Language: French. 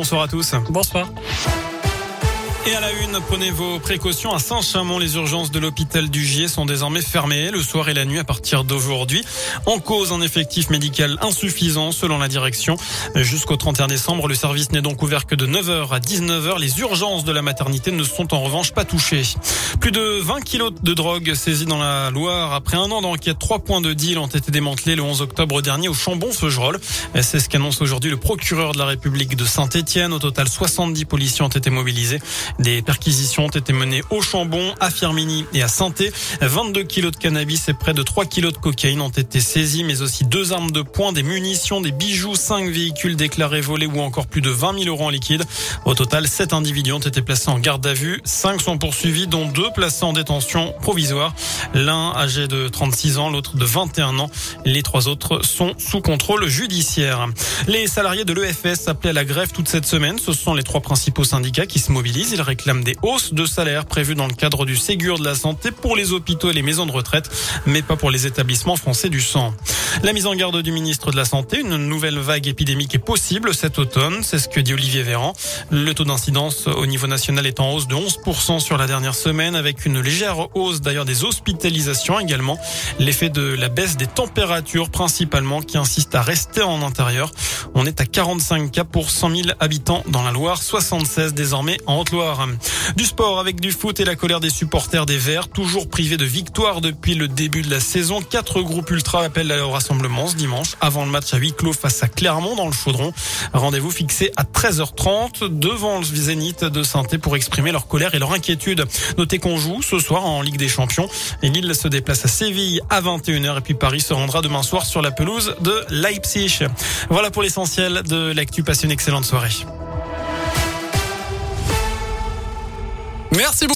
Bonsoir à tous. Bonsoir. Et à la une, prenez vos précautions. À Saint-Chamond, les urgences de l'hôpital du Gier sont désormais fermées le soir et la nuit à partir d'aujourd'hui. En cause, un effectif médical insuffisant selon la direction. Jusqu'au 31 décembre, le service n'est donc ouvert que de 9h à 19h. Les urgences de la maternité ne sont en revanche pas touchées. Plus de 20 kilos de drogue saisis dans la Loire. Après un an d'enquête, trois points de deal ont été démantelés le 11 octobre dernier au Chambon-Feugerolles. C'est ce qu'annonce aujourd'hui le procureur de la République de Saint-Étienne. Au total, 70 policiers ont été mobilisés. Des perquisitions ont été menées au Chambon, à Firmini et à Sainté. 22 kilos de cannabis et près de 3 kilos de cocaïne ont été saisis, mais aussi deux armes de poing, des munitions, des bijoux, cinq véhicules déclarés volés ou encore plus de 20 000 euros en liquide. Au total, sept individus ont été placés en garde à vue. Cinq sont poursuivis, dont deux placés en détention provisoire. L'un âgé de 36 ans, l'autre de 21 ans. Les trois autres sont sous contrôle judiciaire. Les salariés de l'EFS appelés à la grève toute cette semaine, ce sont les trois principaux syndicats qui se mobilisent réclament des hausses de salaire prévues dans le cadre du Ségur de la santé pour les hôpitaux et les maisons de retraite, mais pas pour les établissements français du sang. La mise en garde du ministre de la Santé, une nouvelle vague épidémique est possible cet automne, c'est ce que dit Olivier Véran. Le taux d'incidence au niveau national est en hausse de 11% sur la dernière semaine, avec une légère hausse d'ailleurs des hospitalisations également. L'effet de la baisse des températures principalement qui insiste à rester en intérieur. On est à 45 cas pour 100 000 habitants dans la Loire, 76 désormais en Haute-Loire. Du sport avec du foot et la colère des supporters des Verts, toujours privés de victoire depuis le début de la saison. Quatre groupes ultra appellent au ce dimanche avant le match à huis clos face à Clermont dans le Chaudron. Rendez-vous fixé à 13h30 devant le Zénith de saint pour exprimer leur colère et leur inquiétude. Notez qu'on joue ce soir en Ligue des Champions et Lille se déplace à Séville à 21h et puis Paris se rendra demain soir sur la pelouse de Leipzig. Voilà pour l'essentiel de l'actu. Passe une excellente soirée. Merci beaucoup.